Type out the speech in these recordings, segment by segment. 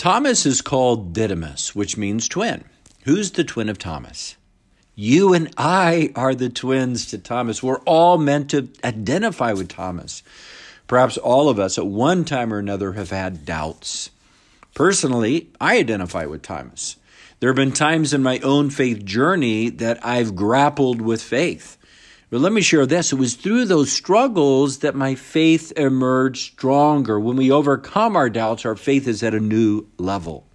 Thomas is called Didymus, which means twin. Who's the twin of Thomas? You and I are the twins to Thomas. We're all meant to identify with Thomas. Perhaps all of us at one time or another have had doubts. Personally, I identify with Thomas. There have been times in my own faith journey that I've grappled with faith. But let me share this. It was through those struggles that my faith emerged stronger. When we overcome our doubts, our faith is at a new level.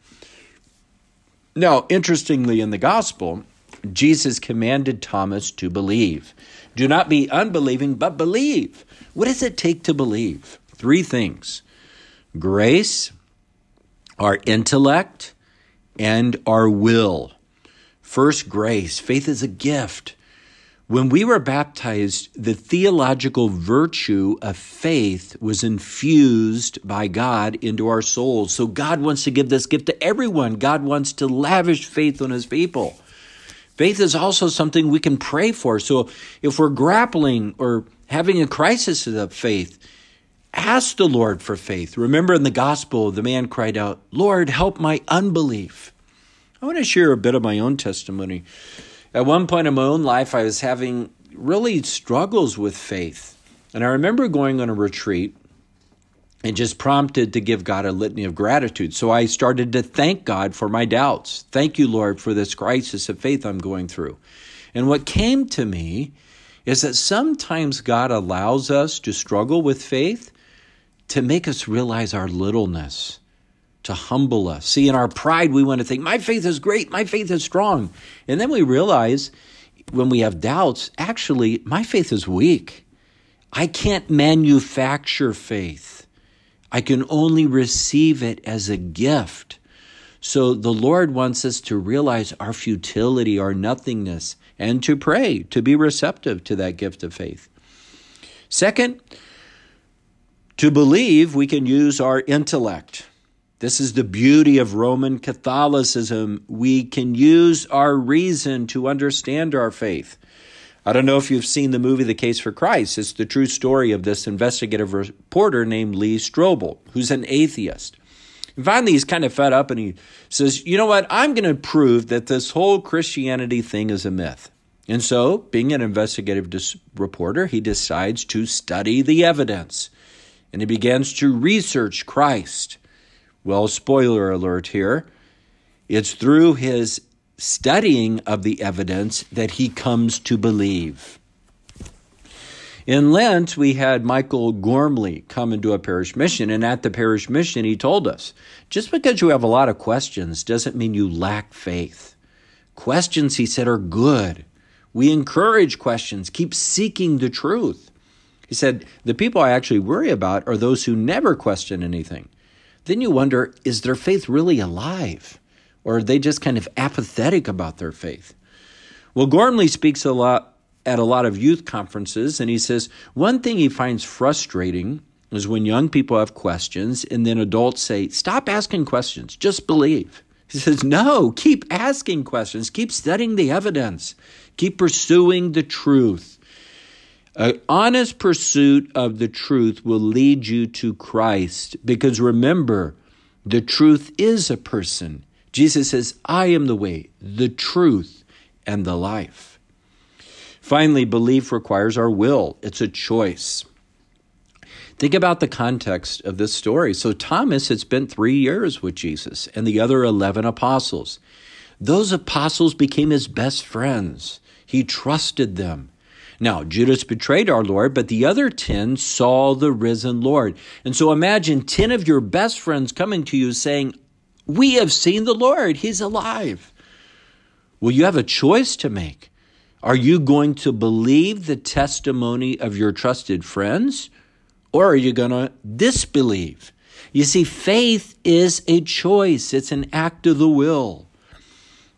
Now, interestingly, in the gospel, Jesus commanded Thomas to believe. Do not be unbelieving, but believe. What does it take to believe? Three things grace, our intellect, and our will. First, grace. Faith is a gift. When we were baptized, the theological virtue of faith was infused by God into our souls. So God wants to give this gift to everyone. God wants to lavish faith on his people. Faith is also something we can pray for. So if we're grappling or having a crisis of faith, ask the Lord for faith. Remember in the gospel, the man cried out, Lord, help my unbelief. I want to share a bit of my own testimony. At one point in my own life, I was having really struggles with faith. And I remember going on a retreat and just prompted to give God a litany of gratitude. So I started to thank God for my doubts. Thank you, Lord, for this crisis of faith I'm going through. And what came to me is that sometimes God allows us to struggle with faith to make us realize our littleness, to humble us. See, in our pride, we want to think, my faith is great, my faith is strong. And then we realize when we have doubts, actually, my faith is weak. I can't manufacture faith. I can only receive it as a gift. So the Lord wants us to realize our futility, our nothingness, and to pray, to be receptive to that gift of faith. Second, to believe we can use our intellect. This is the beauty of Roman Catholicism. We can use our reason to understand our faith. I don't know if you've seen the movie The Case for Christ. It's the true story of this investigative reporter named Lee Strobel, who's an atheist. And finally, he's kind of fed up and he says, You know what? I'm going to prove that this whole Christianity thing is a myth. And so, being an investigative dis- reporter, he decides to study the evidence and he begins to research Christ. Well, spoiler alert here. It's through his studying of the evidence that he comes to believe. In Lent, we had Michael Gormley come into a parish mission, and at the parish mission, he told us just because you have a lot of questions doesn't mean you lack faith. Questions, he said, are good. We encourage questions, keep seeking the truth. He said, The people I actually worry about are those who never question anything. Then you wonder, is their faith really alive? Or are they just kind of apathetic about their faith? Well, Gormley speaks a lot at a lot of youth conferences, and he says one thing he finds frustrating is when young people have questions and then adults say, Stop asking questions, just believe. He says, No, keep asking questions, keep studying the evidence, keep pursuing the truth. An honest pursuit of the truth will lead you to Christ because remember, the truth is a person. Jesus says, I am the way, the truth, and the life. Finally, belief requires our will, it's a choice. Think about the context of this story. So, Thomas had spent three years with Jesus and the other 11 apostles. Those apostles became his best friends. He trusted them. Now, Judas betrayed our Lord, but the other 10 saw the risen Lord. And so imagine 10 of your best friends coming to you saying, we have seen the Lord, He's alive. Well, you have a choice to make. Are you going to believe the testimony of your trusted friends, or are you going to disbelieve? You see, faith is a choice, it's an act of the will.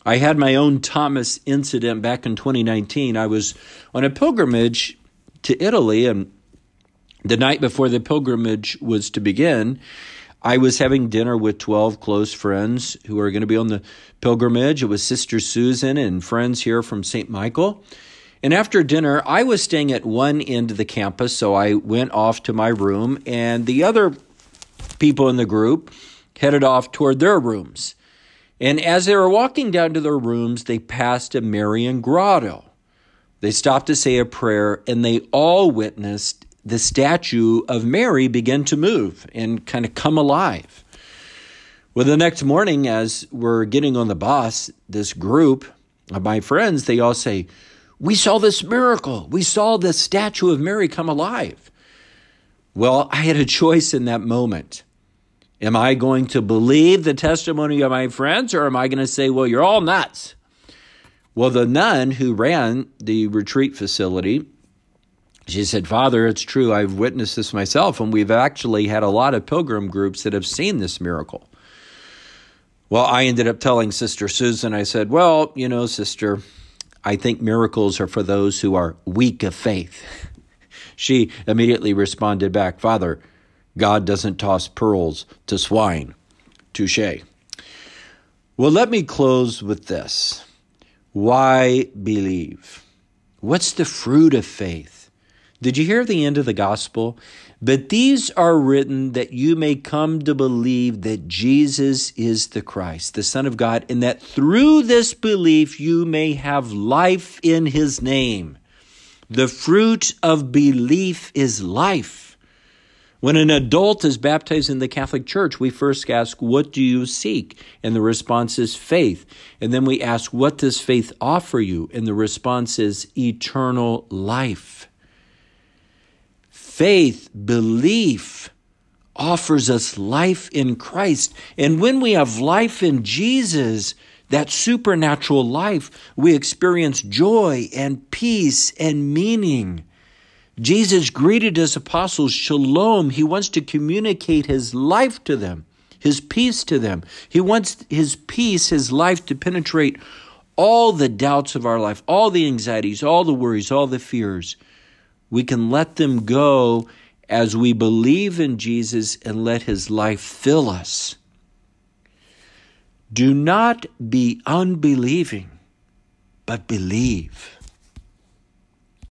I had my own Thomas incident back in 2019. I was on a pilgrimage to Italy, and the night before the pilgrimage was to begin, I was having dinner with 12 close friends who are going to be on the pilgrimage. It was Sister Susan and friends here from St. Michael. And after dinner, I was staying at one end of the campus, so I went off to my room, and the other people in the group headed off toward their rooms. And as they were walking down to their rooms, they passed a Marian grotto. They stopped to say a prayer, and they all witnessed the statue of Mary begin to move and kind of come alive. Well, the next morning, as we're getting on the bus, this group of my friends, they all say, We saw this miracle. We saw the statue of Mary come alive. Well, I had a choice in that moment. Am I going to believe the testimony of my friends or am I going to say, well, you're all nuts? Well, the nun who ran the retreat facility, she said, Father, it's true. I've witnessed this myself, and we've actually had a lot of pilgrim groups that have seen this miracle. Well, I ended up telling Sister Susan, I said, Well, you know, sister, I think miracles are for those who are weak of faith. she immediately responded back, Father, God doesn't toss pearls to swine. Touche. Well, let me close with this. Why believe? What's the fruit of faith? Did you hear the end of the gospel? But these are written that you may come to believe that Jesus is the Christ, the Son of God, and that through this belief you may have life in his name. The fruit of belief is life. When an adult is baptized in the Catholic Church, we first ask, What do you seek? And the response is faith. And then we ask, What does faith offer you? And the response is eternal life. Faith, belief, offers us life in Christ. And when we have life in Jesus, that supernatural life, we experience joy and peace and meaning. Jesus greeted his apostles shalom. He wants to communicate his life to them, his peace to them. He wants his peace, his life to penetrate all the doubts of our life, all the anxieties, all the worries, all the fears. We can let them go as we believe in Jesus and let his life fill us. Do not be unbelieving, but believe.